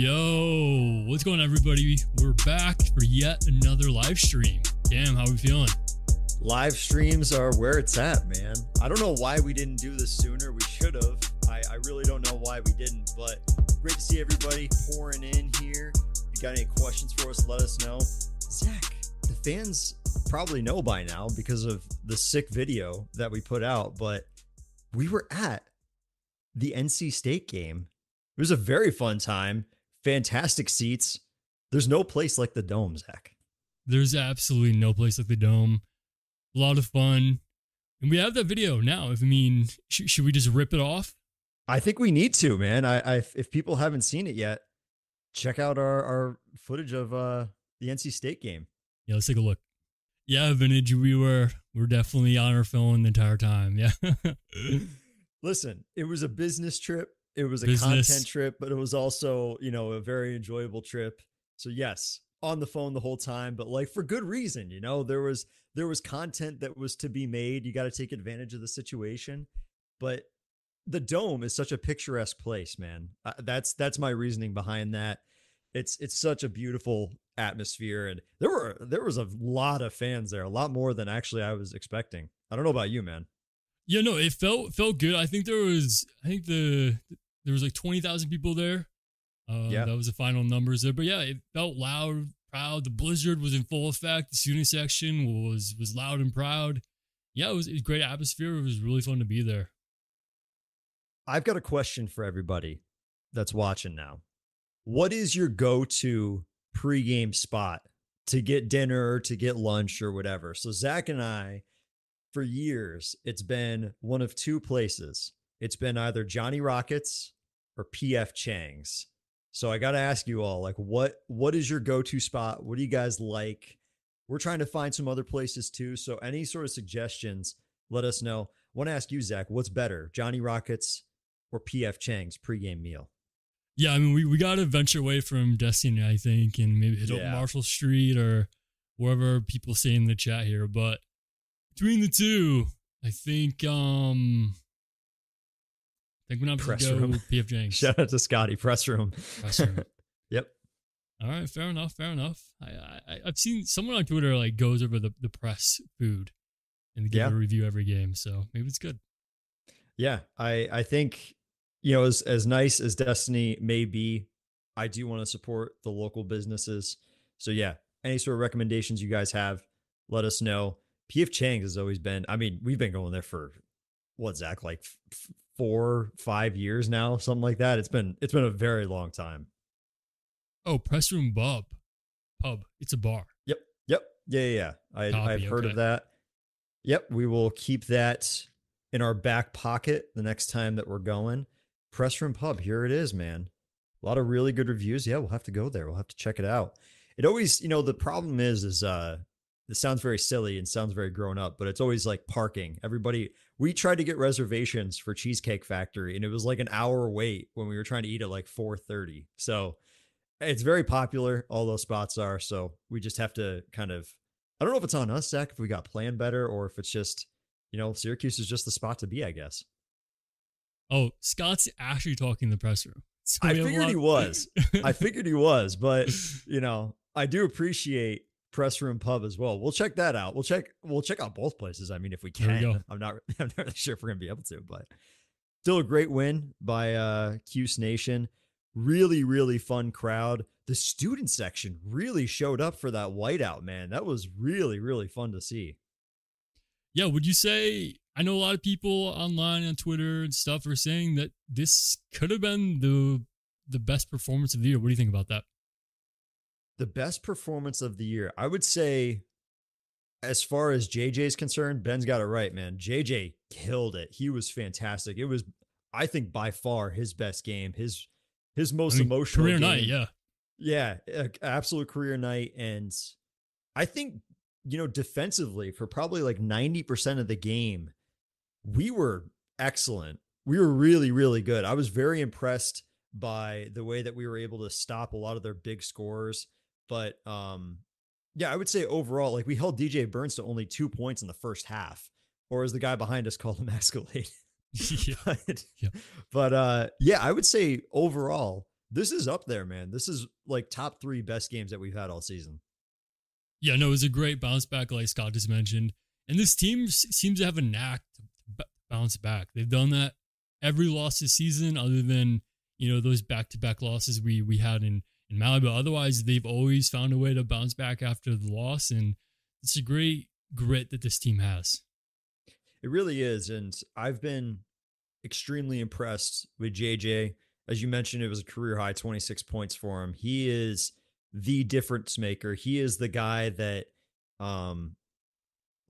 Yo, what's going on, everybody? We're back for yet another live stream. Damn, how are we feeling? Live streams are where it's at, man. I don't know why we didn't do this sooner. We should have. I, I really don't know why we didn't, but great to see everybody pouring in here. If you got any questions for us, let us know. Zach, the fans probably know by now because of the sick video that we put out, but we were at the NC State game. It was a very fun time, fantastic seats. There's no place like the Dome, Zach. There's absolutely no place like the Dome. A lot of fun. And we have that video now. If I mean, sh- should we just rip it off? I think we need to, man. I, I if people haven't seen it yet, check out our our footage of uh the NC State game. Yeah, let's take a look. Yeah, vintage. We were we're definitely on our phone the entire time. Yeah. Listen, it was a business trip. It was a Business. content trip, but it was also, you know, a very enjoyable trip. So yes, on the phone the whole time, but like for good reason, you know, there was there was content that was to be made. You got to take advantage of the situation. But the dome is such a picturesque place, man. Uh, that's that's my reasoning behind that. It's it's such a beautiful atmosphere and there were there was a lot of fans there, a lot more than actually I was expecting. I don't know about you, man. yeah, no, it felt felt good. I think there was I think the there was like twenty thousand people there. Uh, Yeah. that was the final numbers there. But yeah, it felt loud, proud. The blizzard was in full effect. The student section was was loud and proud. Yeah, it was, it was a great atmosphere. It was really fun to be there. I've got a question for everybody that's watching now. What is your go-to pregame spot to get dinner, to get lunch, or whatever? So Zach and I, for years, it's been one of two places. It's been either Johnny Rockets or PF Chang's. So I got to ask you all, like, what what is your go-to spot? What do you guys like? We're trying to find some other places too. So any sort of suggestions, let us know. I want to ask you, Zach, what's better, Johnny Rockets or PF Chang's pregame meal? Yeah, I mean, we, we got to venture away from Destiny, I think, and maybe hit up Marshall Street or wherever people say in the chat here. But between the two, I think um, think we're not Press to go room. PF Chang's. Shout out to Scotty Press Room. Press room. Yep. All right, fair enough, fair enough. I, I I've seen someone on Twitter like goes over the, the press food and give Yeah. a review every game, so maybe it's good. Yeah, I I think you know as as nice as Destiny may be, I do want to support the local businesses. So yeah, any sort of recommendations you guys have, let us know. PF Chang's has always been. I mean, we've been going there for what Zach like f- four five years now, something like that. It's been it's been a very long time. Oh, press room pub, pub. It's a bar. Yep. Yep. Yeah. Yeah. yeah. I, I've heard okay. of that. Yep. We will keep that in our back pocket the next time that we're going. Press Room Pub. Here it is, man. A lot of really good reviews. Yeah, we'll have to go there. We'll have to check it out. It always, you know, the problem is, is, uh, this sounds very silly and sounds very grown up, but it's always like parking. Everybody, we tried to get reservations for Cheesecake Factory and it was like an hour wait when we were trying to eat at like 4:30. So it's very popular. All those spots are. So we just have to kind of. I don't know if it's on us, Zach, if we got planned better, or if it's just, you know, Syracuse is just the spot to be. I guess. Oh, Scott's actually talking in the press room. So I we have a figured he was. I figured he was, but you know, I do appreciate Press Room Pub as well. We'll check that out. We'll check. We'll check out both places. I mean, if we There we can. I'm not. I'm not really sure if we're gonna be able to, but still a great win by uh Cuse Nation. Really, really fun crowd. The student section really showed up for that whiteout, man. That was really, really fun to see. yeah, would you say? I know a lot of people online on Twitter and stuff are saying that this could have been the the best performance of the year. What do you think about that? The best performance of the year, I would say, as far as JJ is concerned, Ben's got it right, man. JJ killed it. He was fantastic. It was, I think, by far his best game. His his most I mean, emotional career game. night, yeah. Yeah, absolute career night. And I think, you know, defensively for probably like 90% of the game, we were excellent. We were really, really good. I was very impressed by the way that we were able to stop a lot of their big scores. But um, yeah, I would say overall, like we held DJ Burns to only two points in the first half, or as the guy behind us called him Escalade. yeah. but, Yeah. but uh, yeah, I would say overall, this is up there, man. This is like top three best games that we've had all season. Yeah, no, it was a great bounce back, like Scott just mentioned. And this team seems to have a knack to b- bounce back. They've done that every loss this season, other than you know those back to back losses we we had in in Maui. Otherwise, they've always found a way to bounce back after the loss, and it's a great grit that this team has. It really is, and I've been extremely impressed with JJ. As you mentioned, it was a career high 26 points for him. He is the difference maker. He is the guy that um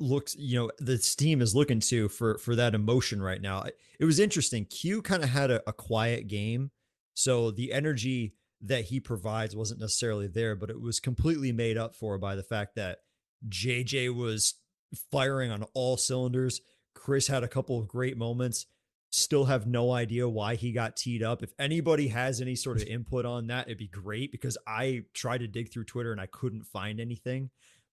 looks, you know, this team is looking to for for that emotion right now. It was interesting. Q kind of had a, a quiet game. So the energy that he provides wasn't necessarily there, but it was completely made up for by the fact that JJ was firing on all cylinders. Chris had a couple of great moments. Still have no idea why he got teed up. If anybody has any sort of input on that, it'd be great because I tried to dig through Twitter and I couldn't find anything.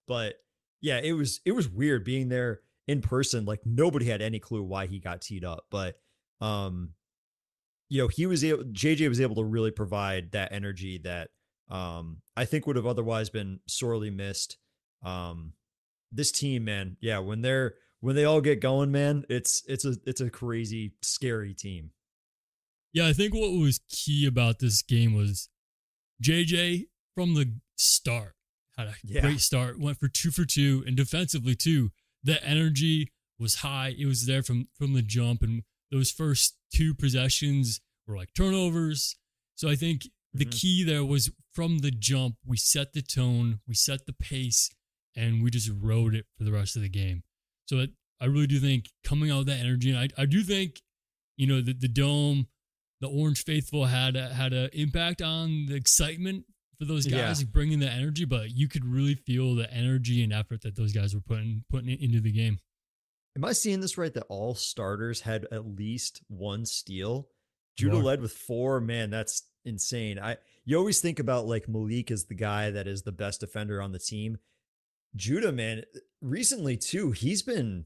But yeah, it was it was weird being there in person. Like nobody had any clue why he got teed up. But um, you know, he was able JJ was able to really provide that energy that um I think would have otherwise been sorely missed. Um this team, man, yeah, when they're when they all get going, man, it's it's a it's a crazy, scary team. Yeah, I think what was key about this game was JJ from the start had a yeah. great start, went for two for two, and defensively too. The energy was high. It was there from from the jump, and those first two possessions were like turnovers. So I think mm-hmm. the key there was from the jump, we set the tone, we set the pace, and we just rode it for the rest of the game. So it, I really do think coming out with that energy, and I, I do think, you know, the, the dome, the Orange Faithful had a, had an impact on the excitement for those guys, yeah. bringing the energy. But you could really feel the energy and effort that those guys were putting putting into the game. Am I seeing this right? That all starters had at least one steal. Judah led with four. Man, that's insane. I you always think about like Malik as the guy that is the best defender on the team. Judah, man, recently too, he's been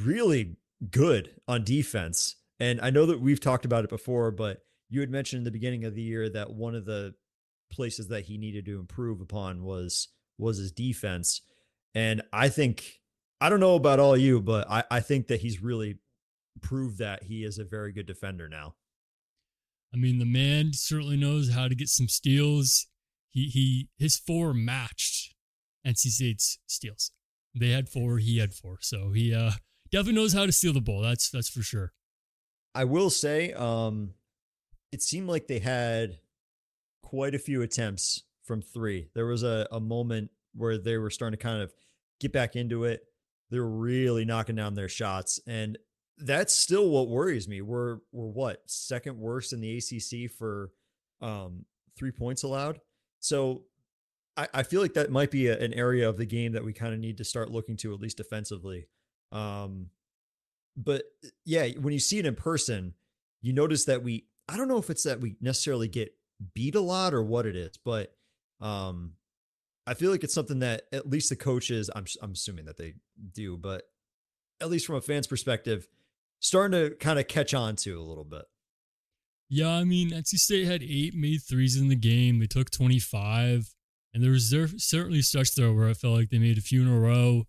really good on defense. And I know that we've talked about it before, but you had mentioned in the beginning of the year that one of the places that he needed to improve upon was was his defense. And I think I don't know about all you, but I, I think that he's really proved that he is a very good defender now. I mean, the man certainly knows how to get some steals. He he his four matched NC State's steals. They had four, he had four. So he uh definitely knows how to steal the ball. That's that's for sure. I will say, um, it seemed like they had quite a few attempts from three. There was a, a moment where they were starting to kind of get back into it. They were really knocking down their shots. And that's still what worries me. We're we're what, second worst in the ACC for um three points allowed. So I, I feel like that might be a, an area of the game that we kind of need to start looking to, at least defensively. Um, but yeah, when you see it in person, you notice that we, I don't know if it's that we necessarily get beat a lot or what it is, but um, I feel like it's something that at least the coaches, I'm, I'm assuming that they do, but at least from a fan's perspective, starting to kind of catch on to a little bit. Yeah, I mean, NC State had eight made threes in the game. They took 25. And there was certainly stretch there where I felt like they made a few in a row.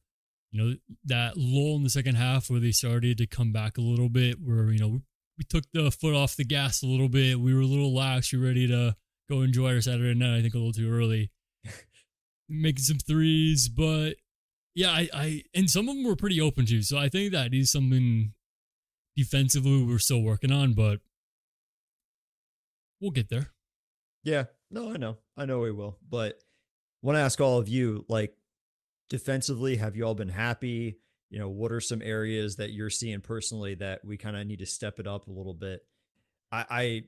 You know, that lull in the second half where they started to come back a little bit, where, you know, we, we took the foot off the gas a little bit. We were a little lax. We were ready to go enjoy our Saturday night, I think a little too early. Making some threes, but yeah, I, I, and some of them were pretty open too. So I think that is something defensively we're still working on, but we'll get there. Yeah, no, I know. I know we will. But want to ask all of you, like defensively, have you all been happy? You know, what are some areas that you're seeing personally that we kind of need to step it up a little bit? I, I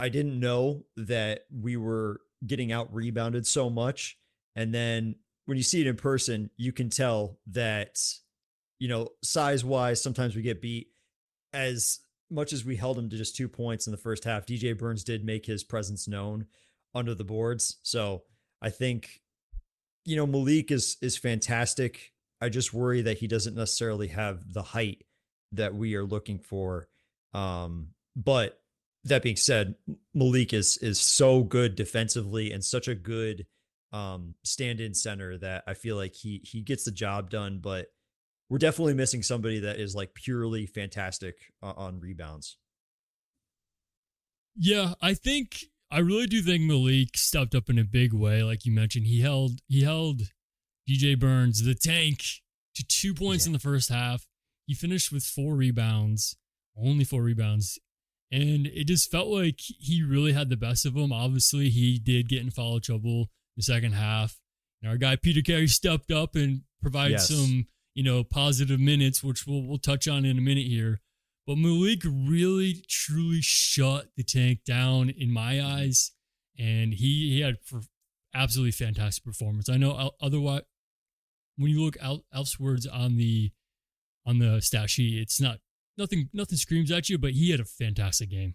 I didn't know that we were getting out rebounded so much. And then when you see it in person, you can tell that, you know, size wise, sometimes we get beat. As much as we held him to just two points in the first half, DJ Burns did make his presence known under the boards. So I think, you know, Malik is is fantastic. I just worry that he doesn't necessarily have the height that we are looking for. Um, but that being said, Malik is is so good defensively and such a good um, stand-in center that I feel like he he gets the job done. But we're definitely missing somebody that is like purely fantastic uh, on rebounds. Yeah, I think I really do think Malik stepped up in a big way. Like you mentioned, he held he held DJ Burns, the tank, to two points yeah. in the first half. He finished with four rebounds, only four rebounds. And it just felt like he really had the best of them. Obviously, he did get in foul trouble the second half. And our guy Peter Carey stepped up and provided yes. some, you know, positive minutes, which we'll we'll touch on in a minute here. But Malik really, truly shut the tank down in my eyes, and he he had absolutely fantastic performance. I know otherwise, when you look out elsewhere on the on the stat sheet, it's not nothing nothing screams at you, but he had a fantastic game.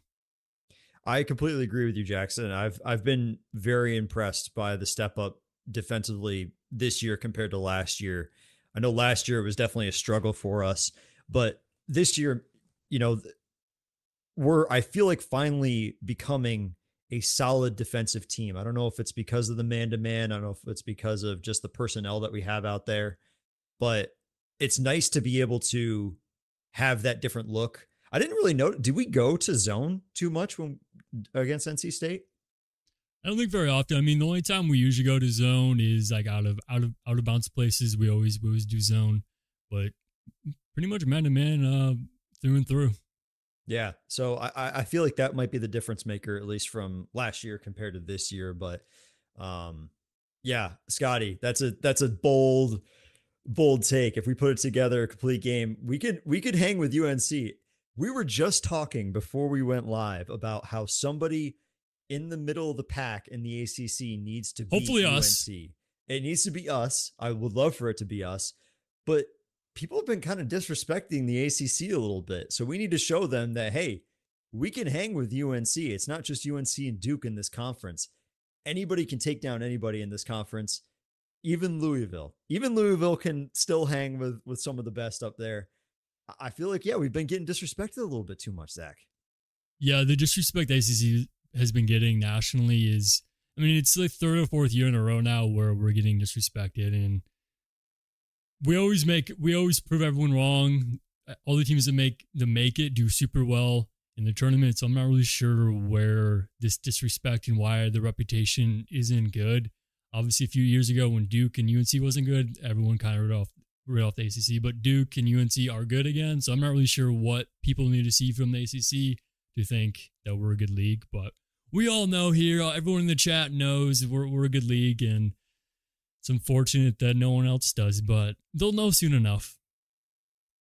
I completely agree with you, Jackson. I've I've been very impressed by the step up defensively this year compared to last year. I know last year it was definitely a struggle for us, but this year you know, we're I feel like finally becoming a solid defensive team. I don't know if it's because of the man to man. I don't know if it's because of just the personnel that we have out there, but it's nice to be able to have that different look. I didn't really know. Did we go to zone too much when against NC State? I don't think very often. I mean, the only time we usually go to zone is like out of out of out of bounds places. We always we always do zone, but pretty much man to man uh, through and through. Yeah. So I, I feel like that might be the difference maker, at least from last year compared to this year. But um yeah, Scotty, that's a that's a bold, bold take. If we put it together a complete game, we could we could hang with UNC. We were just talking before we went live about how somebody in the middle of the pack in the ACC needs to be hopefully UNC. us. It needs to be us. I would love for it to be us, but people have been kind of disrespecting the ACC a little bit. So we need to show them that, hey, we can hang with UNC. It's not just UNC and Duke in this conference. Anybody can take down anybody in this conference, even Louisville. Even Louisville can still hang with with some of the best up there. I feel like, yeah, we've been getting disrespected a little bit too much, Zach. Yeah, the disrespect ACC has been getting nationally is, I mean, it's like third or fourth year in a row now where we're getting disrespected. And we always make we always prove everyone wrong. Uh, all the teams that make the make it do super well in the tournament. So I'm not really sure where this disrespect and why the reputation isn't good. Obviously, a few years ago when Duke and UNC wasn't good, everyone kind of wrote off wrote off the ACC. But Duke and UNC are good again. So I'm not really sure what people need to see from the ACC to think that we're a good league. But we all know here, uh, everyone in the chat knows we're we're a good league and it's unfortunate that no one else does, but they'll know soon enough.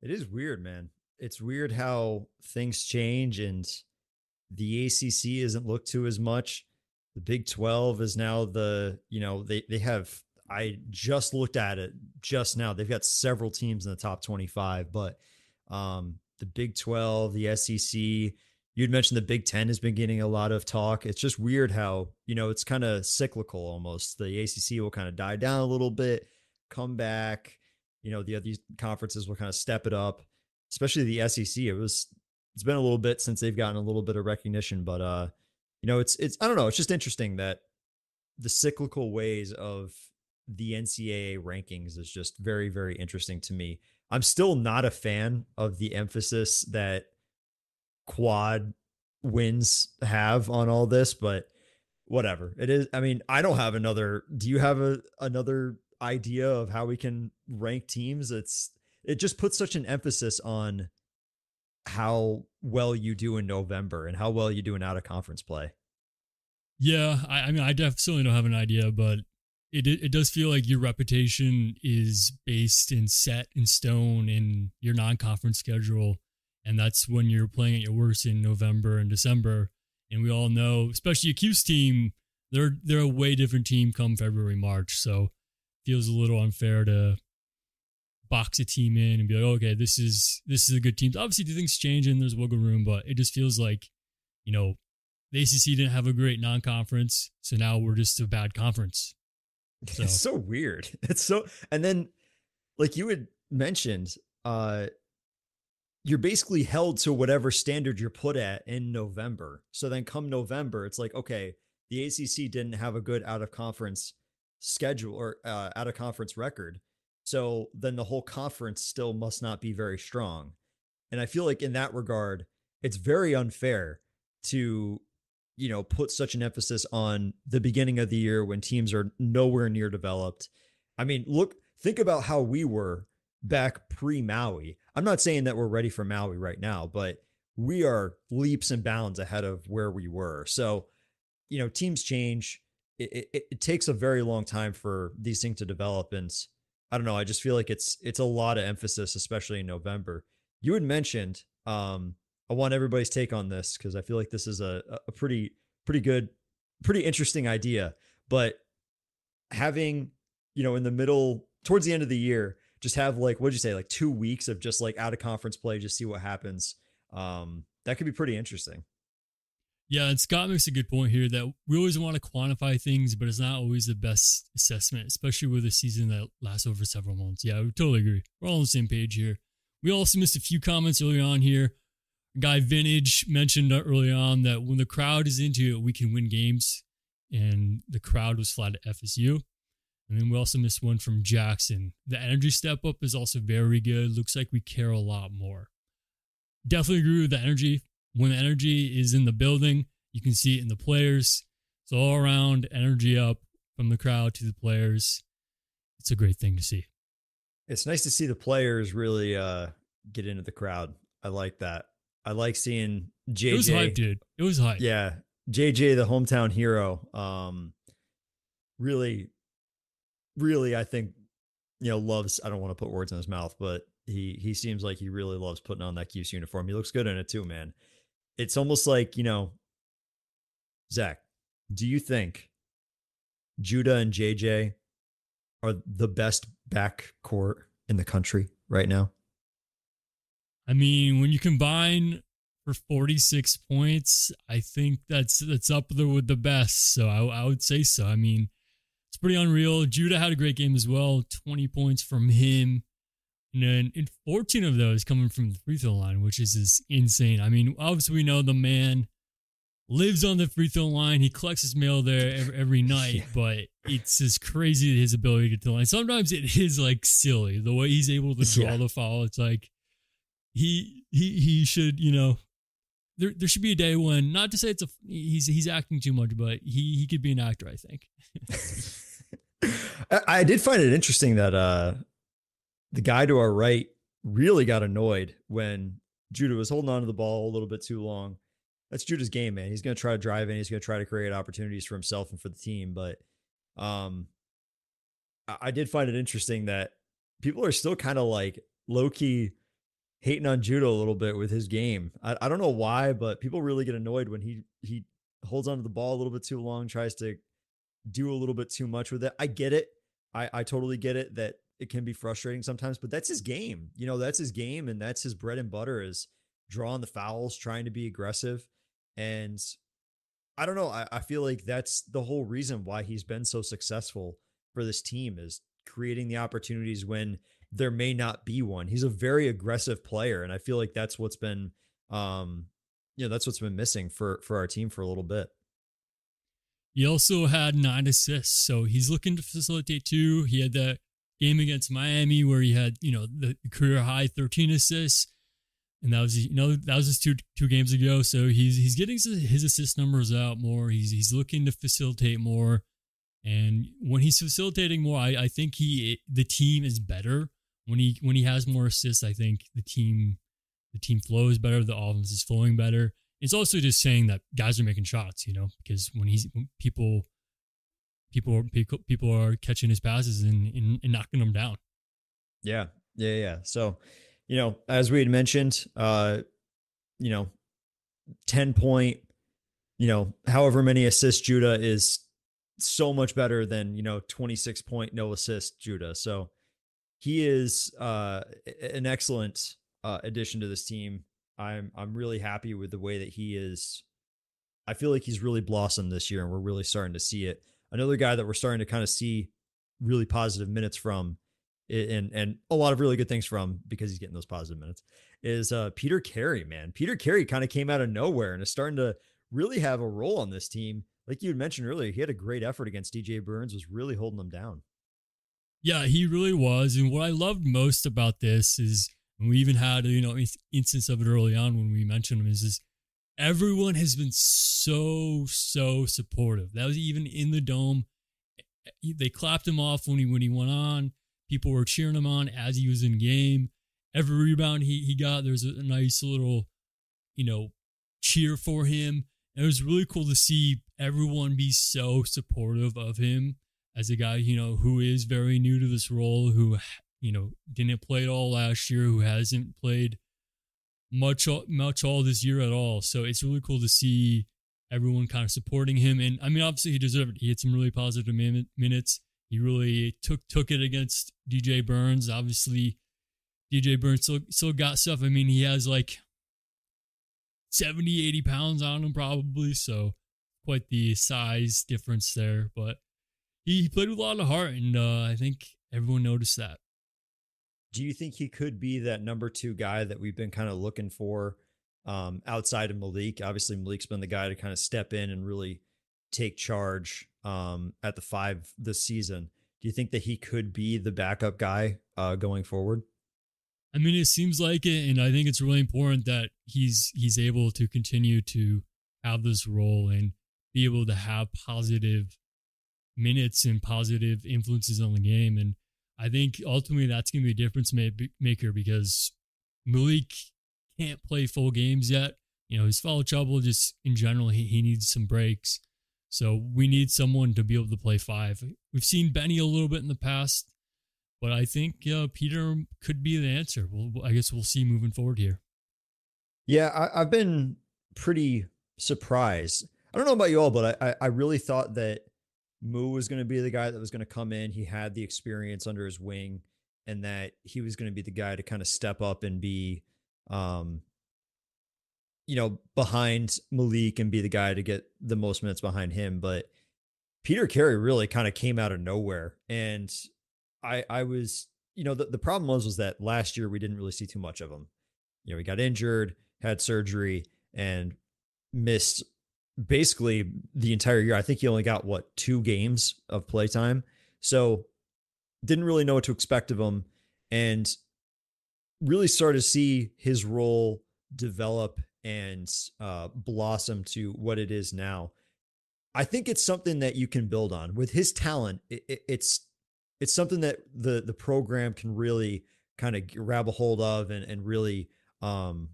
It is weird, man. It's weird how things change and the ACC isn't looked to as much. The Big 12 is now the, you know, they they have I just looked at it just now. They've got several teams in the top 25, but um the Big 12, the SEC, you'd mentioned the Big Ten has been getting a lot of talk. It's just weird how, you know, it's kind of cyclical almost. The ACC will kind of die down a little bit, come back. You know, the other conferences will kind of step it up, especially the SEC. It was, it's been a little bit since they've gotten a little bit of recognition, but, uh, you know, it's, it's, I don't know. It's just interesting that the cyclical ways of the NCAA rankings is just very, very interesting to me. I'm still not a fan of the emphasis that quad wins have on all this, but whatever. It is I mean, I don't have another do you have a another idea of how we can rank teams? It's it just puts such an emphasis on how well you do in November and how well you do in out of conference play. Yeah, I, I mean, I definitely don't have an idea, but it it does feel like your reputation is based and set in stone in your non conference schedule and that's when you're playing at your worst in November and December. And we all know, especially a Cuse team, they're they're a way different team come February, March. So feels a little unfair to box a team in and be like, okay, this is this is a good team. Obviously, things change and there's wiggle room, but it just feels like, you know, the ACC didn't have a great non-conference, so now we're just a bad conference. So. It's so weird. It's so, and then, like you had mentioned, uh, you're basically held to whatever standard you're put at in November. So then come November, it's like, okay, the ACC didn't have a good out of conference schedule or uh, out of conference record. So then the whole conference still must not be very strong. And I feel like in that regard, it's very unfair to, you know, put such an emphasis on the beginning of the year when teams are nowhere near developed. I mean, look, think about how we were back pre Maui. I'm not saying that we're ready for Maui right now, but we are leaps and bounds ahead of where we were. So, you know, teams change. It, it, it, takes a very long time for these things to develop. And I don't know. I just feel like it's it's a lot of emphasis, especially in November. You had mentioned. Um, I want everybody's take on this because I feel like this is a a pretty pretty good, pretty interesting idea. But having you know in the middle towards the end of the year just have like what'd you say like two weeks of just like out of conference play just see what happens um that could be pretty interesting. Yeah and scott makes a good point here that we always want to quantify things but it's not always the best assessment especially with a season that lasts over several months. Yeah we totally agree. We're all on the same page here. We also missed a few comments early on here guy vintage mentioned early on that when the crowd is into it we can win games and the crowd was flat at fsu and then we also missed one from Jackson. The energy step up is also very good. Looks like we care a lot more. Definitely agree with the energy. When the energy is in the building, you can see it in the players. It's all around energy up from the crowd to the players. It's a great thing to see. It's nice to see the players really uh, get into the crowd. I like that. I like seeing JJ. It was hype, dude. It was hype. Yeah. JJ, the hometown hero, um, really really, I think, you know, loves. I don't want to put words in his mouth, but he he seems like he really loves putting on that Cuse uniform. He looks good in it too, man. It's almost like you know, Zach. Do you think Judah and JJ are the best back court in the country right now? I mean, when you combine for 46 points, I think that's that's up there with the best. So I, I would say so. I mean, it's pretty unreal. Judah had a great game as well. 20 points from him. And then in 14 of those coming from the free throw line, which is just insane. I mean, obviously we know the man lives on the free throw line. He collects his mail there every, every night, yeah. but it's just crazy his ability to get to the line. Sometimes it is like silly the way he's able to draw yeah. the foul. It's like he he he should you know there there should be a day when not to say it's a he's he's acting too much, but he he could be an actor. I think. I did find it interesting that uh, the guy to our right really got annoyed when Judah was holding on to the ball a little bit too long. That's Judah's game, man. He's going to try to drive in. He's going to try to create opportunities for himself and for the team. But um, I did find it interesting that people are still kind of like low key hating on Judah a little bit with his game. I, I don't know why, but people really get annoyed when he he holds onto the ball a little bit too long, tries to do a little bit too much with it. I get it. I, I totally get it that it can be frustrating sometimes, but that's his game. You know, that's his game and that's his bread and butter is drawing the fouls, trying to be aggressive. And I don't know. I, I feel like that's the whole reason why he's been so successful for this team is creating the opportunities when there may not be one. He's a very aggressive player. And I feel like that's what's been um, you know, that's what's been missing for for our team for a little bit. He also had nine assists, so he's looking to facilitate too. He had that game against Miami where he had, you know, the career high 13 assists. And that was, you know, that was just two two games ago. So he's he's getting his assist numbers out more. He's he's looking to facilitate more. And when he's facilitating more, I, I think he the team is better. When he when he has more assists, I think the team the team flows better, the offense is flowing better it's also just saying that guys are making shots, you know, because when he's when people people people are catching his passes and, and, and knocking them down. Yeah, yeah, yeah. So, you know, as we had mentioned, uh, you know, ten point, you know, however many assists Judah is so much better than you know twenty six point no assist Judah. So he is uh, an excellent uh, addition to this team. I'm I'm really happy with the way that he is. I feel like he's really blossomed this year, and we're really starting to see it. Another guy that we're starting to kind of see really positive minutes from and and a lot of really good things from because he's getting those positive minutes is uh Peter Carey, man. Peter Carey kind of came out of nowhere and is starting to really have a role on this team. Like you mentioned earlier, he had a great effort against DJ Burns, was really holding them down. Yeah, he really was. And what I loved most about this is we even had you know instance of it early on when we mentioned him is this everyone has been so so supportive. That was even in the dome. They clapped him off when he when he went on. People were cheering him on as he was in game. Every rebound he he got, there's a nice little, you know, cheer for him. And it was really cool to see everyone be so supportive of him as a guy, you know, who is very new to this role, who you know didn't play at all last year, who hasn't played much much all this year at all. So it's really cool to see everyone kind of supporting him. And I mean, obviously he deserved it. He had some really positive minutes. He really took took it against DJ Burns. Obviously, DJ Burns still still got stuff. I mean, he has like 70, 80 pounds on him probably. So quite the size difference there. But he, he played with a lot of heart, and uh, I think everyone noticed that. Do you think he could be that number two guy that we've been kind of looking for um, outside of Malik? Obviously, Malik's been the guy to kind of step in and really take charge um, at the five this season. Do you think that he could be the backup guy uh, going forward? I mean, it seems like it, and I think it's really important that he's he's able to continue to have this role and be able to have positive minutes and positive influences on the game. And I think ultimately that's going to be a difference maker because Malik can't play full games yet. You know, his foul trouble just in general, he, he needs some breaks. So we need someone to be able to play five. We've seen Benny a little bit in the past, but I think uh, Peter could be the answer. Well, I guess we'll see moving forward here. Yeah, I, have been pretty surprised. I don't know about you all, but I, I really thought that Moo was going to be the guy that was going to come in. He had the experience under his wing, and that he was going to be the guy to kind of step up and be, um, you know, behind Malik and be the guy to get the most minutes behind him. But Peter Carey really kind of came out of nowhere, and I I was you know the, the problem was was that last year we didn't really see too much of him. You know, he got injured, had surgery, and missed basically the entire year. I think he only got what two games of playtime, so didn't really know what to expect of him, and really started to see his role develop and uh, blossom to what it is now. I think it's something that you can build on with his talent. It, it, it's it's something that the the program can really kind of grab a hold of and and really um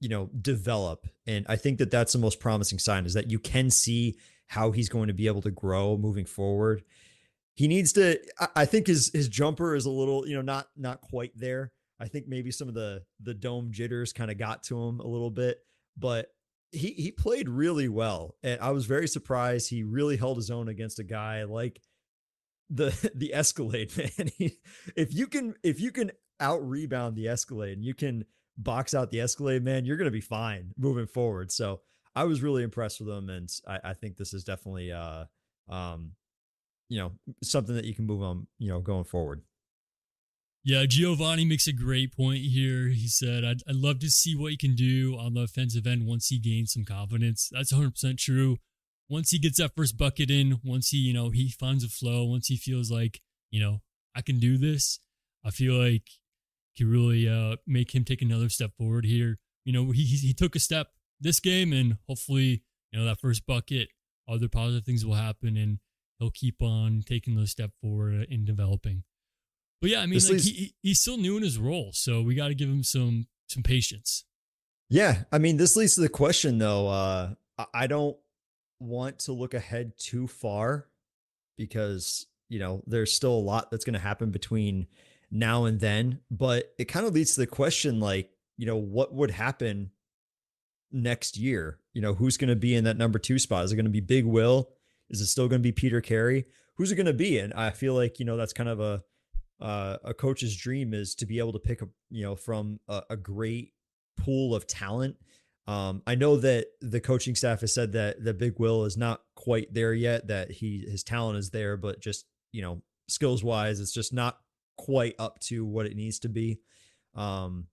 you know develop. And i think that that's the most promising sign is that you can see how he's going to be able to grow moving forward. He needs to i think his his jumper is a little you know not not quite there. I think maybe some of the the dome jitters kind of got to him a little bit but he he played really well. And i was very surprised he really held his own against a guy like the the escalade man. If you can if you can out rebound the escalade and you can box out the Escalade, man, you're going to be fine moving forward. So I was really impressed with them, and I, I think this is definitely, uh, um, you know, something that you can move on, you know, going forward. Yeah, Giovanni makes a great point here. He said, I'd, I'd love to see what he can do on the offensive end once he gains some confidence. That's 100% true. Once he gets that first bucket in, once he, you know, he finds a flow, once he feels like, you know, I can do this, I feel like can really uh, make him take another step forward here. You know, he he took a step this game, and hopefully, you know, that first bucket, other positive things will happen, and he'll keep on taking those step forward in developing. But yeah, I mean, like he, he's still new in his role, so we got to give him some some patience. Yeah, I mean, this leads to the question though. Uh, I don't want to look ahead too far because you know there's still a lot that's going to happen between now and then. But it kind of leads to the question like, you know, what would happen next year? You know, who's going to be in that number two spot? Is it going to be Big Will? Is it still going to be Peter Carey? Who's it going to be? And I feel like, you know, that's kind of a, uh, a coach's dream is to be able to pick up, you know, from a, a great pool of talent. Um, I know that the coaching staff has said that the Big Will is not quite there yet. That he his talent is there, but just you know skills wise, it's just not quite up to what it needs to be. Um,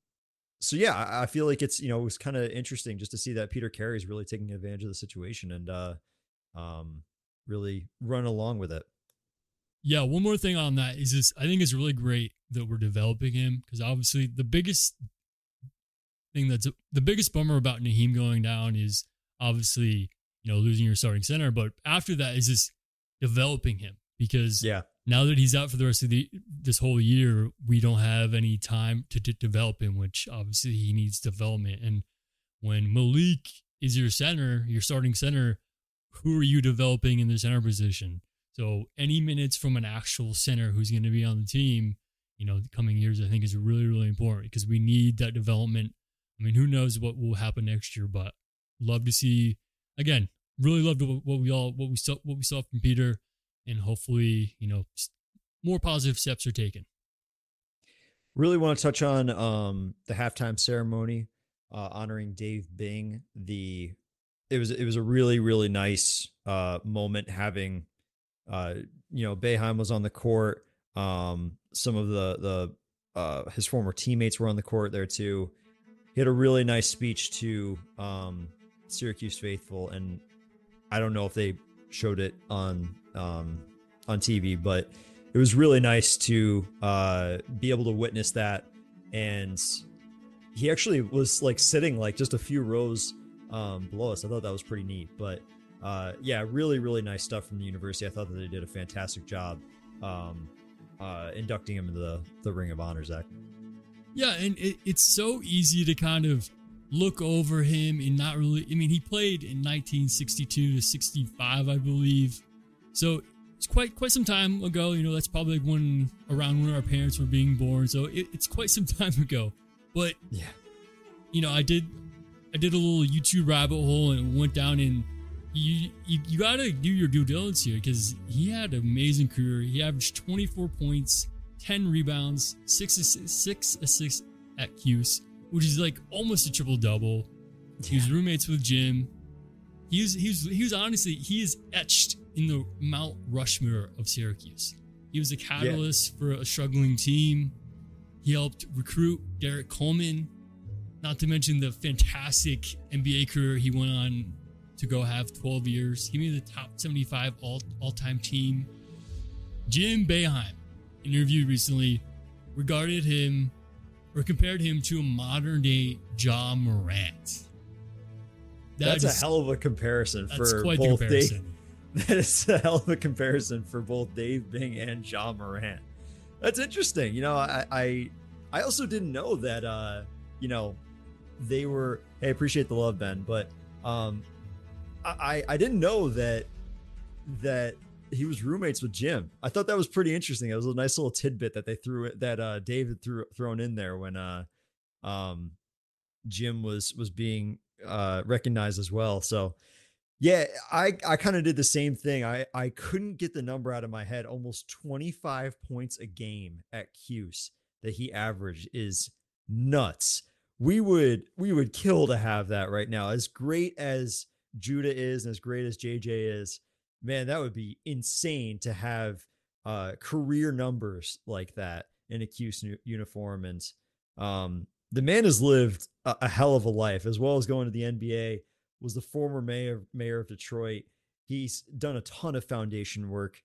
so yeah, I, I feel like it's you know it was kind of interesting just to see that Peter Carey is really taking advantage of the situation and uh, um, really run along with it. Yeah, one more thing on that is this. I think it's really great that we're developing him because obviously the biggest thing that's the biggest bummer about Naheem going down is obviously you know losing your starting center, but after that is this developing him because yeah now that he's out for the rest of the this whole year, we don't have any time to, develop him, which obviously he needs development. And when Malik is your center, your starting center, who are you developing in the center position? So any minutes from an actual center who's going to be on the team, you know, the coming years, I think is really, really important because we need that development. I mean, who knows what will happen next year, but love to see again, really loved what we all what we saw what we saw from Peter and hopefully, you know, more positive steps are taken. Really want to touch on um, the halftime ceremony uh, honoring Dave Bing. The it was it was a really really nice uh, moment having uh, you know Boeheim was on the court. Um, some of the the uh, his former teammates were on the court there too. He had a really nice speech to um, Syracuse faithful, and I don't know if they showed it on um, on TV, but it was really nice to uh, be able to witness that. And he actually was like sitting like just a few rows um, below us. I thought that was pretty neat. But uh, yeah, really, really nice stuff from the university. I thought that they did a fantastic job um, uh, inducting him into the, the Ring of Honor, Zach. Yeah, and it, it's so easy to kind of look over him and not really. I mean, he played in 1962 to 65, I believe. So it's quite quite some time ago. You know, that's probably like when around when our parents were being born. So it, it's quite some time ago. But yeah, you know, I did I did a little YouTube rabbit hole and went down and you you, you got to do your due diligence here because he had an amazing career. He averaged 24 points, 10 rebounds, six assists, six assists at Cuse, which is like almost a triple double. Yeah. He was roommates with Jim. He was he was he was honestly he is etched in the Mount Rushmore of Syracuse. He was a catalyst yeah. for a struggling team. He helped recruit Derrick Coleman, not to mention the fantastic NBA career he went on to go have 12 years. He made the top 75 all all time team. Jim Boeheim interviewed recently regarded him or compared him to a modern day Ja Morant. That that's a hell of a comparison for both comparison. Dave. That is a hell of a comparison for both Dave Bing and Ja Morant. That's interesting. You know, I I, I also didn't know that. uh You know, they were. Hey, appreciate the love, Ben, but um, I I didn't know that that he was roommates with Jim. I thought that was pretty interesting. It was a nice little tidbit that they threw it that uh David threw thrown in there when uh um Jim was was being uh, recognized as well. So yeah, I I kind of did the same thing. I I couldn't get the number out of my head. Almost 25 points a game at Cuse that he averaged is nuts. We would we would kill to have that right now. As great as Judah is and as great as JJ is, man, that would be insane to have uh career numbers like that in a Cuse uniform and um the man has lived a, a, hell of a life, as well as going to the NBA. Was the former mayor mayor of Detroit. He's done a ton of foundation work.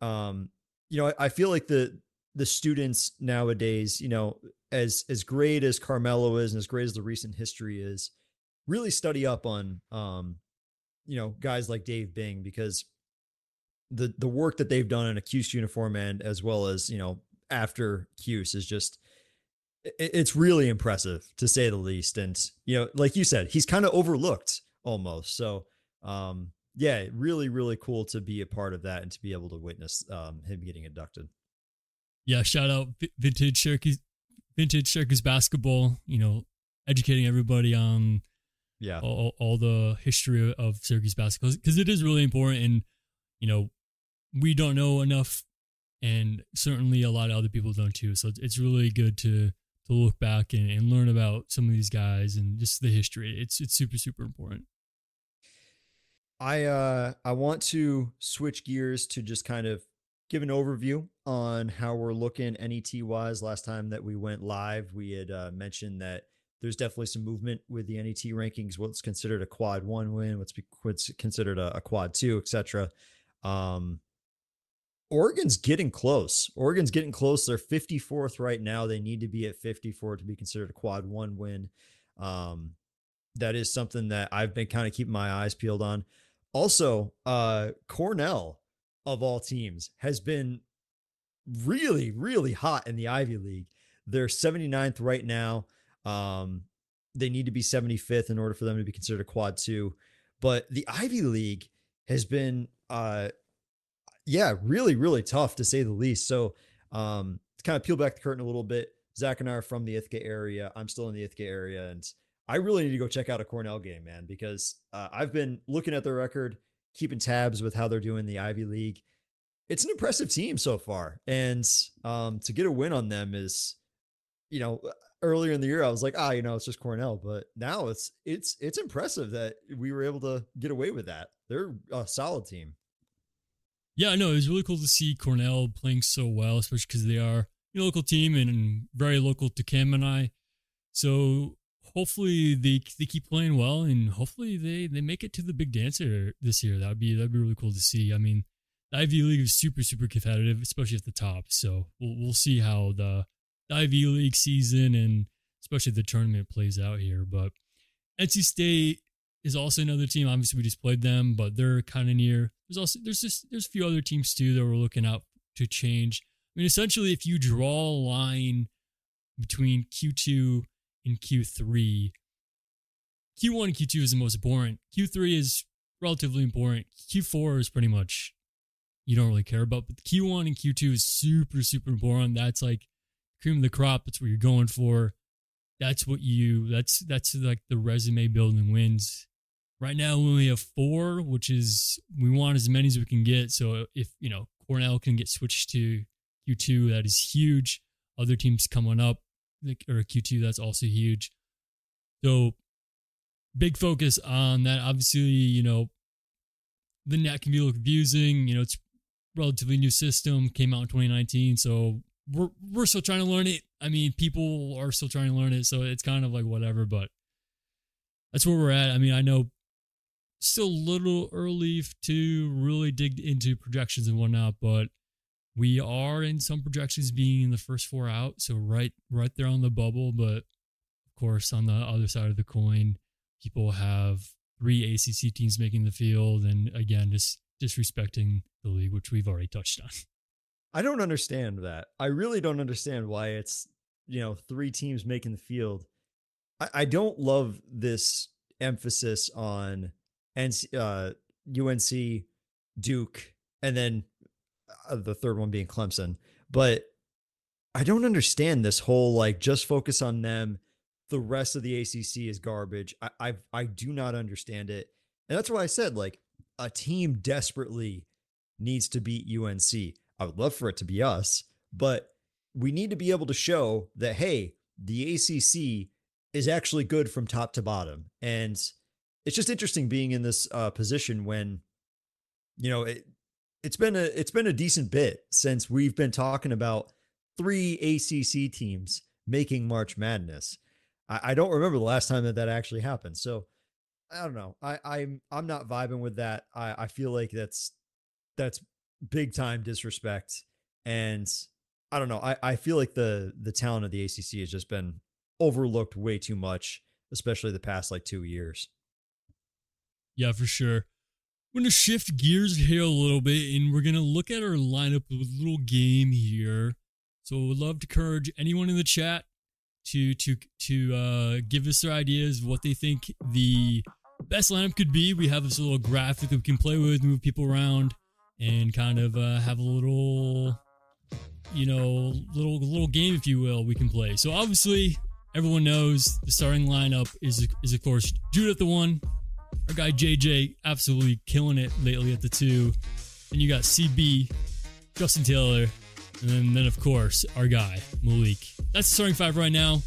Um, you know, I, I feel like the the students nowadays, you know, as as great as Carmelo is and as great as the recent history is, really study up on um, you know, guys like Dave Bing because the the work that they've done in a Cuse uniform and as well as, you know, after Cuse is just it's really impressive to say the least. And, you know, like you said, he's kind of overlooked almost. So, um, yeah, really, really cool to be a part of that and to be able to witness um, him getting inducted. Yeah, shout out vintage Syracuse, vintage Syracuse basketball. You know, educating everybody on yeah all, all the history of Syracuse basketball because it is really important. And you know, we don't know enough, and certainly a lot of other people don't too. So it's really good to to look back and, and learn about some of these guys and just the history. It's it's super super important. I uh I want to switch gears to just kind of give an overview on how we're looking NET wise. Last time that we went live, we had uh, mentioned that there's definitely some movement with the NET rankings. What's considered a quad one win, what's, what's considered a, a quad two, etc. Um, Oregon's getting close. Oregon's getting close. They're 54th right now. They need to be at 54 to be considered a quad one win. Um, that is something that I've been kind of keeping my eyes peeled on. Also, uh, Cornell of all teams has been really, really hot in the Ivy League. They're 79th right now. Um, they need to be 75th in order for them to be considered a quad two. But the Ivy League has been, uh, yeah, really, really tough to say the least. So, um, to kind of peel back the curtain a little bit, Zach and I are from the Ithaca area. I'm still in the Ithaca area, and I really need to go check out a Cornell game, man, because uh, I've been looking at their record, keeping tabs with how they're doing the Ivy League. It's an impressive team so far, and um, to get a win on them is, you know, earlier in the year I was like, ah, you know, it's just Cornell, but now it's it's it's impressive that we were able to get away with that. They're a solid team. Yeah, I know it was really cool to see Cornell playing so well, especially because they are a local team and very local to Cam and I. So hopefully they they keep playing well and hopefully they they make it to the big dancer this year. That would be that'd be really cool to see. I mean, the Ivy League is super super competitive, especially at the top. So we'll we'll see how the Ivy League season and especially the tournament plays out here. But NC State is also another team. Obviously, we just played them, but they're kind of near. There's also there's just there's a few other teams too that we're looking out to change. I mean, essentially, if you draw a line between Q2 and Q3. Q1 and Q2 is the most important. Q3 is relatively important. Q4 is pretty much you don't really care about, but Q1 and Q2 is super, super important. That's like cream of the crop. That's what you're going for. That's what you, that's, that's like the resume building wins. Right now, we only have four, which is, we want as many as we can get. So if, you know, Cornell can get switched to Q2, that is huge. Other teams coming up like, or Q2, that's also huge. So big focus on that. Obviously, you know, the net can be a little confusing. You know, it's relatively new system, came out in 2019. So we're we're still trying to learn it. I mean, people are still trying to learn it, so it's kind of like whatever, but that's where we're at. I mean, I know still a little early to really dig into projections and whatnot, but we are in some projections being in the first four out, so right right there on the bubble. But of course, on the other side of the coin, people have three ACC teams making the field, and again, just disrespecting the league, which we've already touched on. I don't understand that. I really don't understand why it's you know three teams making the field. I, I don't love this emphasis on NC, uh, UNC, Duke, and then uh, the third one being Clemson. But I don't understand this whole like just focus on them. The rest of the ACC is garbage. I I, I do not understand it, and that's why I said like a team desperately needs to beat UNC. I would love for it to be us, but we need to be able to show that hey, the ACC is actually good from top to bottom, and it's just interesting being in this uh, position when you know it, it's been a it's been a decent bit since we've been talking about three ACC teams making March Madness. I, I don't remember the last time that that actually happened. So I don't know. I I'm I'm not vibing with that. I I feel like that's that's big time disrespect, and I don't know. I I feel like the the talent of the ACC has just been overlooked way too much, especially the past like two years. Yeah, for sure. We're to shift gears here a little bit and we're going to look at our lineup with a little game here. So I would love to encourage anyone in the chat to to to uh, give us their ideas what they think the best lineup could be. We have this little graphic that we can play with, move people around, and kind of uh, have a little, you know, little little game, if you will, we can play. So obviously, everyone knows the starting lineup is is of course Jude at the one, our guy JJ absolutely killing it lately at the two. And you got CB, Justin Taylor, and then, then of course our guy Maliq. That's the starting five right now.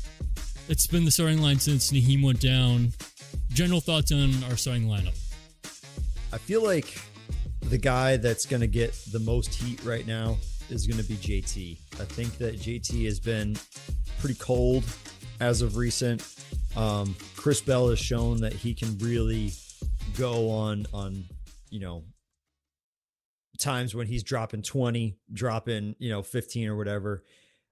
It's been the starting line since Naheem went down. General thoughts on our starting lineup? I feel like the guy that's going to get the most heat right now is going to be JT. I think that JT has been pretty cold as of recent. Um, Chris Bell has shown that he can really go on on you know times when he's dropping 20, dropping, you know, 15 or whatever.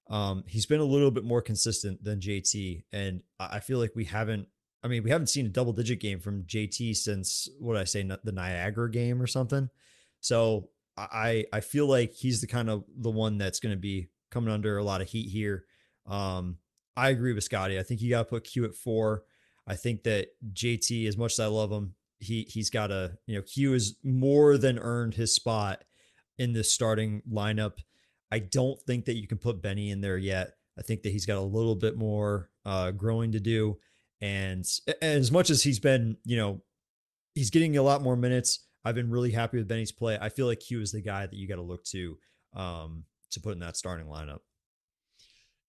Um, he's been a little bit more consistent than JT. And I feel like we haven't, I mean, we haven't seen a double digit game from JT since what I say, the Niagara game or something. So I, I feel like he's the kind of the one that's going to be coming under a lot of heat here. Um, I agree with Scotty. I think you got to put Q at four. I think that JT, as much as I love him, he he's got a you know Q has more than earned his spot in this starting lineup. I don't think that you can put Benny in there yet. I think that he's got a little bit more uh, growing to do, and, and as much as he's been, you know, he's getting a lot more minutes. I've been really happy with Benny's play. I feel like Q is the guy that you got to look to um, to put in that starting lineup.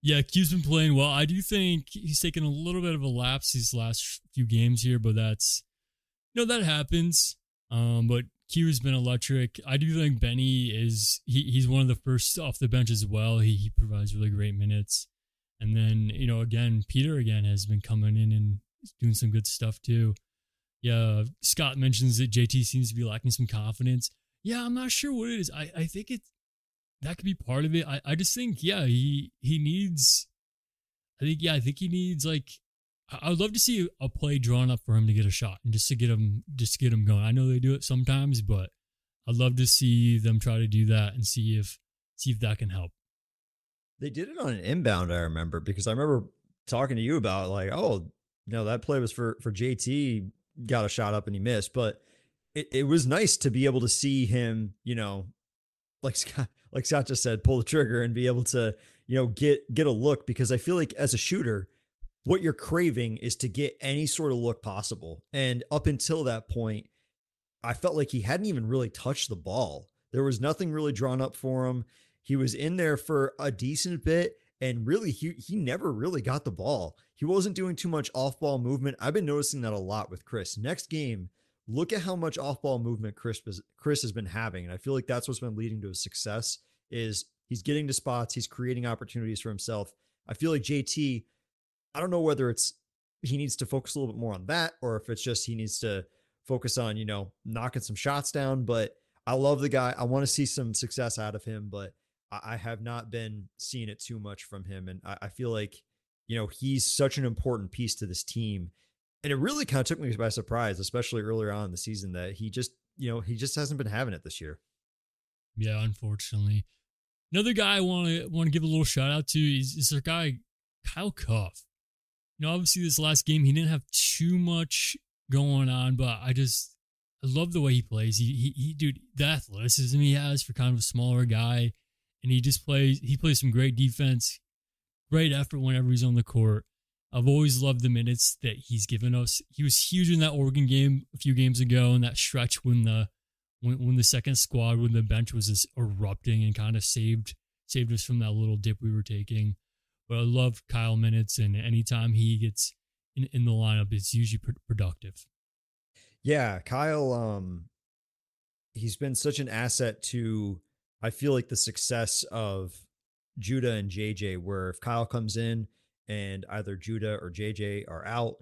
Yeah, Q's been playing well. I do think he's taken a little bit of a lapse these last few games here, but that's you know that happens. Um, but Q has been electric. I do think Benny is he, he's one of the first off the bench as well. He he provides really great minutes. And then, you know, again, Peter again has been coming in and doing some good stuff too. Yeah, Scott mentions that JT seems to be lacking some confidence. Yeah, I'm not sure what it is. I, I think it that could be part of it. I, I just think, yeah, he he needs I think yeah, I think he needs like I would love to see a play drawn up for him to get a shot and just to get him just get him going. I know they do it sometimes, but I'd love to see them try to do that and see if see if that can help. They did it on an inbound, I remember, because I remember talking to you about like, oh, you know, that play was for for JT, got a shot up and he missed. But it, it was nice to be able to see him, you know, like Scott like Scott just said, pull the trigger and be able to, you know, get get a look because I feel like as a shooter, what you're craving is to get any sort of look possible. And up until that point, I felt like he hadn't even really touched the ball. There was nothing really drawn up for him. He was in there for a decent bit and really he he never really got the ball. He wasn't doing too much off-ball movement. I've been noticing that a lot with Chris. Next game, look at how much off-ball movement Chris Chris has been having and I feel like that's what's been leading to his success is he's getting to spots, he's creating opportunities for himself. I feel like JT I don't know whether it's he needs to focus a little bit more on that or if it's just he needs to focus on, you know, knocking some shots down. But I love the guy. I want to see some success out of him, but I, have not been seeing it too much from him. And I, I feel like, you know, he's such an important piece to this team. And it really kind of took me by surprise, especially earlier on in the season, that he just, you know, he just hasn't been having it this year. Yeah, unfortunately. Another guy I want to want to give a little shout out to is, is our guy Kyle Cuffe you know, obviously this last game he didn't have too much going on, but I just I love the way he plays. He he, he dude, the athleticism he has for kind of a smaller guy, and he just plays. He plays some great defense, great effort whenever he's on the court. I've always loved the minutes that he's given us. He was huge in that Oregon game a few games ago, and that stretch when the when, when the second squad, when the bench was just erupting and kind of saved saved us from that little dip we were taking. But I love Kyle minutes, and anytime he gets in, in the lineup, it's usually pr- productive. Yeah, Kyle. Um, he's been such an asset to. I feel like the success of Judah and JJ, where if Kyle comes in and either Judah or JJ are out,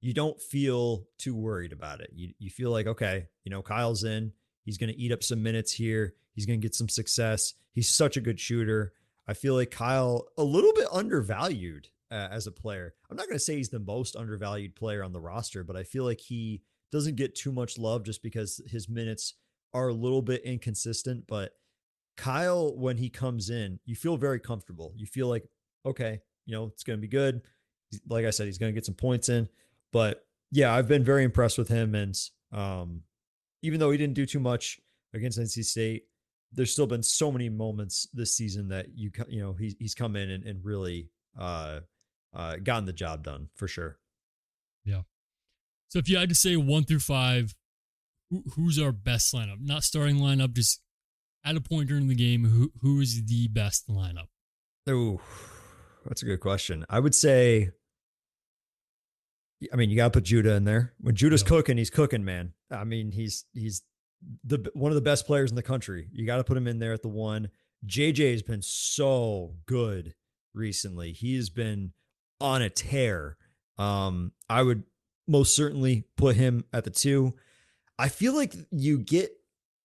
you don't feel too worried about it. You you feel like okay, you know, Kyle's in. He's going to eat up some minutes here. He's going to get some success. He's such a good shooter. I feel like Kyle a little bit undervalued uh, as a player. I'm not going to say he's the most undervalued player on the roster, but I feel like he doesn't get too much love just because his minutes are a little bit inconsistent. But Kyle, when he comes in, you feel very comfortable. You feel like, okay, you know, it's going to be good. Like I said, he's going to get some points in. But yeah, I've been very impressed with him. And um, even though he didn't do too much against NC State, there's still been so many moments this season that you you know he's he's come in and, and really uh, uh, gotten the job done for sure. Yeah. So if you had to say one through five, who's our best lineup? Not starting lineup, just at a point during the game, who who is the best lineup? Oh, that's a good question. I would say. I mean, you got to put Judah in there. When Judah's yeah. cooking, he's cooking, man. I mean, he's he's the one of the best players in the country. You got to put him in there at the one. JJ has been so good recently. He has been on a tear. Um, I would most certainly put him at the two. I feel like you get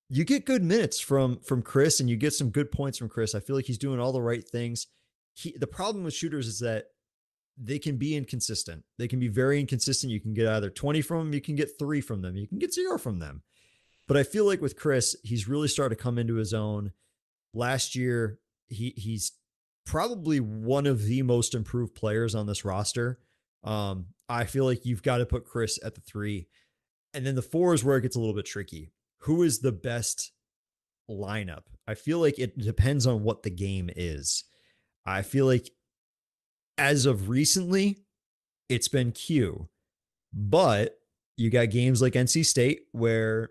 you get good minutes from from Chris and you get some good points from Chris. I feel like he's doing all the right things. He the problem with shooters is that they can be inconsistent. They can be very inconsistent. You can get either 20 from them, you can get 3 from them, you can get 0 from them. But I feel like with Chris, he's really started to come into his own. Last year, he he's probably one of the most improved players on this roster. Um, I feel like you've got to put Chris at the 3. And then the 4 is where it gets a little bit tricky who is the best lineup? I feel like it depends on what the game is. I feel like as of recently, it's been Q. But you got games like NC State where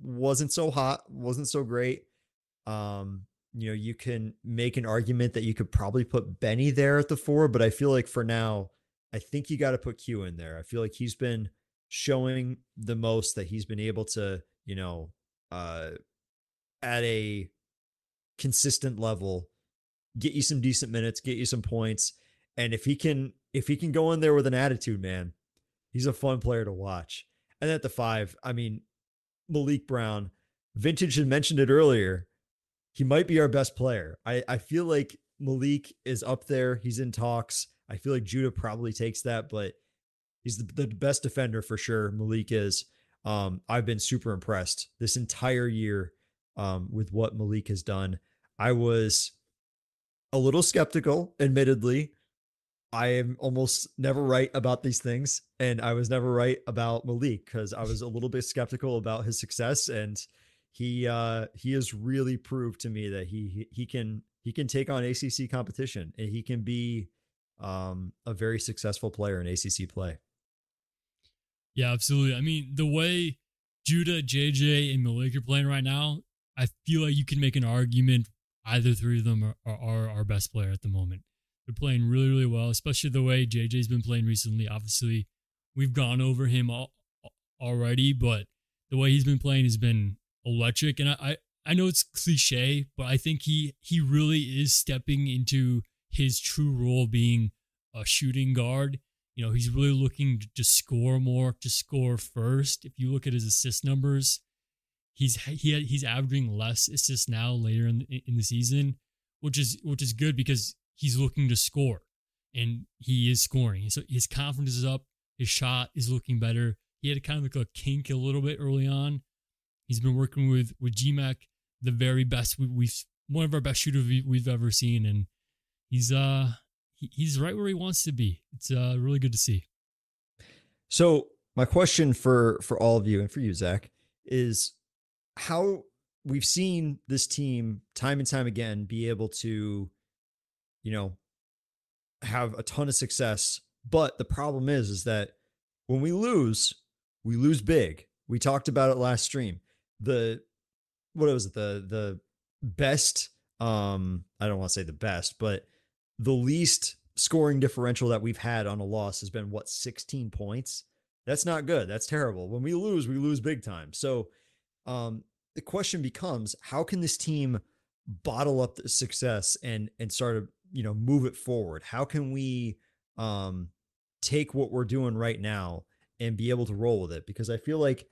wasn't so hot, wasn't so great. Um, you know, you can make an argument that you could probably put Benny there at the four, but I feel like for now, I think you got to put Q in there. I feel like he's been showing the most that he's been able to you know, uh, at a consistent level, get you some decent minutes, get you some points. And if he can, if he can go in there with an attitude, man, he's a fun player to watch. And at the five, I mean, Maliq Brown, Vintage had mentioned it earlier. He might be our best player. I, I feel like Maliq is up there. He's in talks. I feel like Judah probably takes that, but he's the, the best defender for sure. Maliq is. Um, I've been super impressed this entire year um, with what Maliq has done. I was a little skeptical, admittedly. I am almost never right about these things, and I was never right about Maliq because I was a little bit skeptical about his success, and he uh, he has really proved to me that he he can he can take on ACC competition and he can be um, a very successful player in ACC play. Yeah, absolutely. I mean, the way Judah, JJ, and Maliq are playing right now, I feel like you can make an argument either three of them are, are, our best player at the moment. They're playing really, really well, especially the way JJ's been playing recently. Obviously, we've gone over him all, already, but the way he's been playing has been electric. And I, I, I know it's cliche, but I think he he really is stepping into his true role being a shooting guard you know, he's really looking to score more, to score first. If you look at his assist numbers, he's he he's averaging less assists now later in in the season, which is which is good because he's looking to score, and he is scoring. So his confidence is up. His shot is looking better. He had kind of like a kink a little bit early on. He's been working with with GMAC, the very best we, we've one of our best shooters we've ever seen, and he's uh he's right where he wants to be. It's uh, really good to see. So my question for for all of you and for you, Zach, is how we've seen this team time and time again be able to, you know, have a ton of success. But the problem is, is that when we lose, we lose big. We talked about it last stream. The what was it? The the best um I don't want to say the best, but the least scoring differential that we've had on a loss has been what 16 points. That's not good. That's terrible. When we lose, we lose big time. So um, the question becomes how can this team bottle up the success and and start to you know move it forward how can we um take what we're doing right now and be able to roll with it because i feel like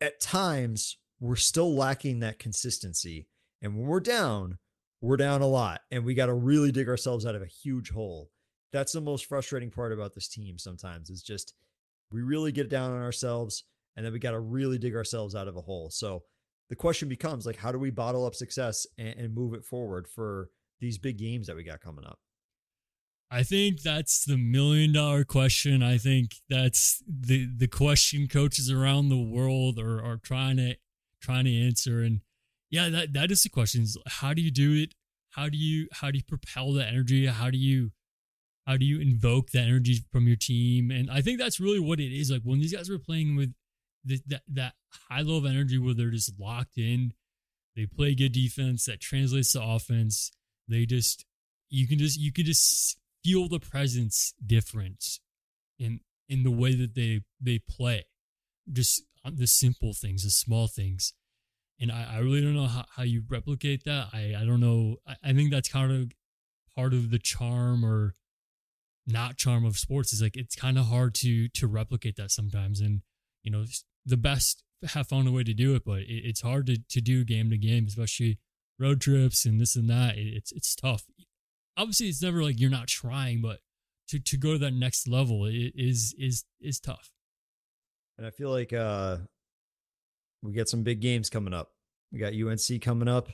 at times we're still lacking that consistency and when we're down we're down a lot and we got to really dig ourselves out of a huge hole. That's the most frustrating part about this team sometimes is just we really get down on ourselves and then we got to really dig ourselves out of a hole. So the question becomes like, how do we bottle up success and, and move it forward for these big games that we got coming up? I think that's the million dollar question. I think that's the the question coaches around the world are, are trying to trying to answer. And yeah, that that is the question. Is how do you do it? How do you how do you propel the energy? How do you how do you invoke the energy from your team? And I think that's really what it is. Like when these guys were playing with the, that that high level of energy where they're just locked in, they play good defense that translates to offense. They just you can just you can just feel the presence difference in in the way that they they play. Just uh, the simple things, the small things. And I, I really don't know how, how you replicate that. I, I don't know. I, I think that's kind of part of the charm or not charm of sports is like it's kind of hard to to replicate that sometimes and you know the best have found a way to do it but it, it's hard to, to do game to game especially road trips and this and that it, it's it's tough obviously it's never like you're not trying but to to go to that next level it is is is tough and i feel like uh we got some big games coming up. We got unc coming up.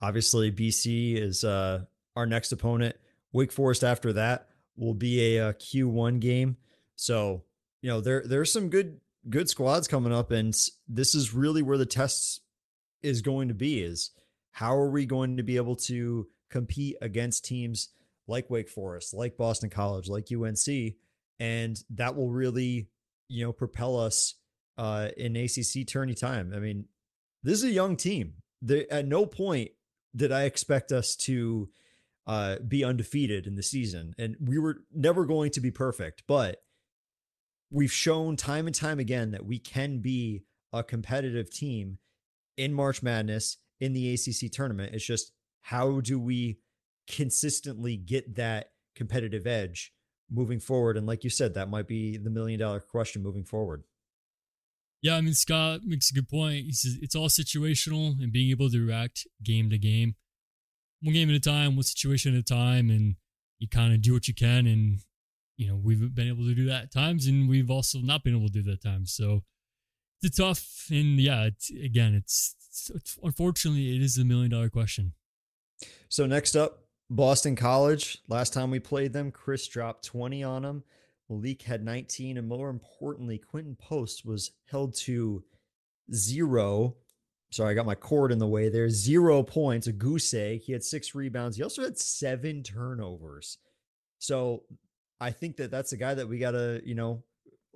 Obviously bc is uh our next opponent. Wake forest after that will be a, a Q1 game. So, you know, there there's some good good squads coming up and this is really where the tests is going to be is how are we going to be able to compete against teams like Wake Forest, like Boston College, like UNC and that will really, you know, propel us uh in ACC tourney time. I mean, this is a young team. There, at no point did I expect us to uh, be undefeated in the season. And we were never going to be perfect, but we've shown time and time again that we can be a competitive team in March Madness in the ACC tournament. It's just how do we consistently get that competitive edge moving forward? And like you said, that might be the million dollar question moving forward. Yeah, I mean Scott makes a good point. He says it's all situational and being able to react game to game one game at a time, one situation at a time, and you kind of do what you can. And you know, we've been able to do that at times, and we've also not been able to do that at times. So it's tough, and yeah, it's, again, it's, it's unfortunately it is a million dollar question. So next up, Boston College. Last time we played them, Chris dropped 20 on them. Maliq had 19, and more importantly, Quinten Post was held to zero Sorry, I got my cord in the way there. Zero points, a goose egg. He had six rebounds. He also had seven turnovers. So I think that that's a guy that we got to, you know,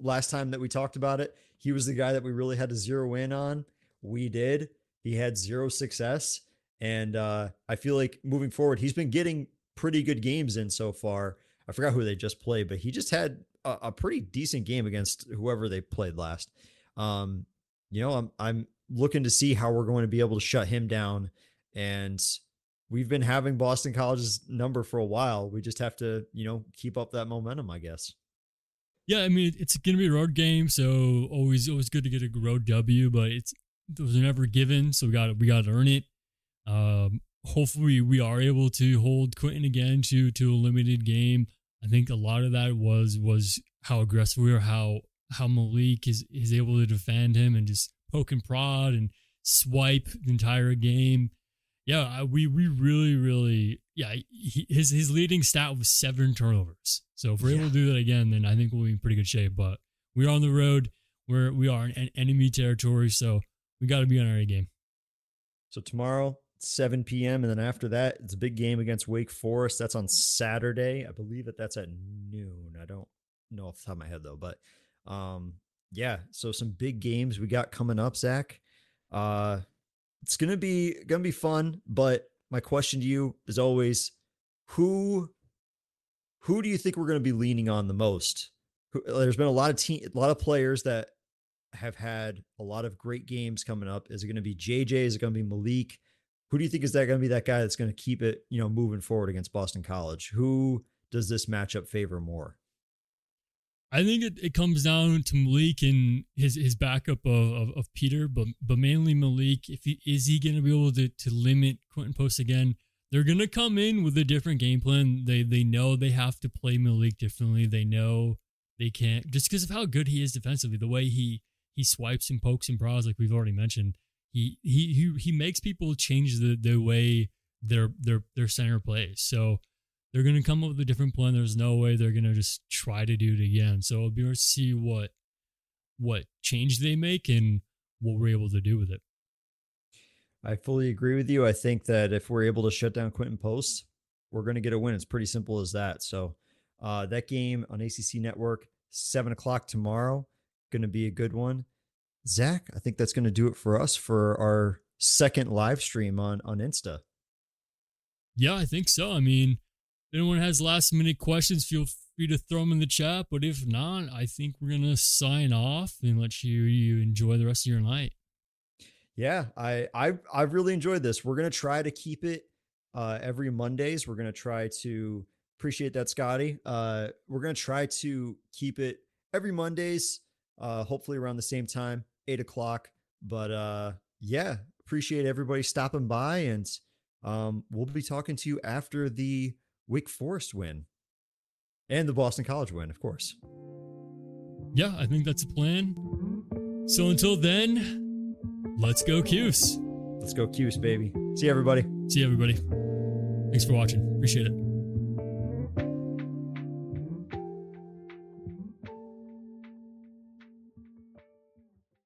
last time that we talked about it, he was the guy that we really had to zero in on. We did. He had zero success. And uh, I feel like moving forward, he's been getting pretty good games in so far. I forgot who they just played, but he just had a, a pretty decent game against whoever they played last. Um, you know, I'm I'm looking to see how we're going to be able to shut him down. And we've been having Boston College's number for a while. We just have to, you know, keep up that momentum, I guess. Yeah, I mean it's going to be a road game, so always always good to get a road W, but it's those are never given, so we got we got to earn it. Um, hopefully, we are able to hold Quinten again to to a limited game. I think a lot of that was was how aggressive we were, how how Maliq is is able to defend him and just poke and prod and swipe the entire game. Yeah, we we really really yeah. He, his his leading stat was seven turnovers. So if we're yeah. able to do that again, then I think we'll be in pretty good shape. But we're on the road. We're we are in enemy territory, so we got to be on our A game. So tomorrow, 7 p.m. and then after that, it's a big game against Wake Forest. That's on Saturday. I believe that that's at noon. I don't know off the top of my head though, but um, yeah, so some big games we got coming up, Zach. Uh, it's gonna be gonna be fun. But my question to you is always, who who do you think we're gonna be leaning on the most? There's been a lot of team, a lot of players that have had a lot of great games coming up. Is it to be JJ? Is it to be Maliq? Who do you think is that going to be that guy that's going to keep it, you know, moving forward against Boston College? Who does this matchup favor more? I think it, it comes down to Maliq and his his backup of, of, of Peter, but but mainly Maliq. If he is he going to be able to to limit Quinten Post again? They're going to come in with a different game plan. They they know they have to play Maliq differently. They know they can't just because of how good he is defensively. The way he he swipes and pokes and prods, like we've already mentioned. He he he makes people change the the way their their their center plays. So they're going to come up with a different plan. There's no way they're going to just try to do it again. So it'll be to see what what change they make and what we're able to do with it. I fully agree with you. I think that if we're able to shut down Quinten Post, we're going to get a win. It's pretty simple as that. So uh, that game on ACC Network, seven o'clock tomorrow, going to be a good one. Zach, I think that's going to do it for us for our second live stream on on Insta. Yeah, I think so. I mean, If anyone has last minute questions, feel free to throw them in the chat. But if not, I think we're gonna sign off and let you you enjoy the rest of your night. Yeah, I I I've really enjoyed this. We're gonna try to keep it uh, every Mondays. We're gonna try to appreciate that, Scotty. Uh, we're gonna try to keep it every Mondays. Uh, hopefully around the same time, eight o'clock. But uh, yeah, appreciate everybody stopping by, and um, we'll be talking to you after the Wake Forest win and the Boston College win, of course. Yeah, I think that's a plan. So until then, let's go Cuse. Let's go Cuse, baby. See you, everybody. See you, everybody. Thanks for watching. Appreciate it.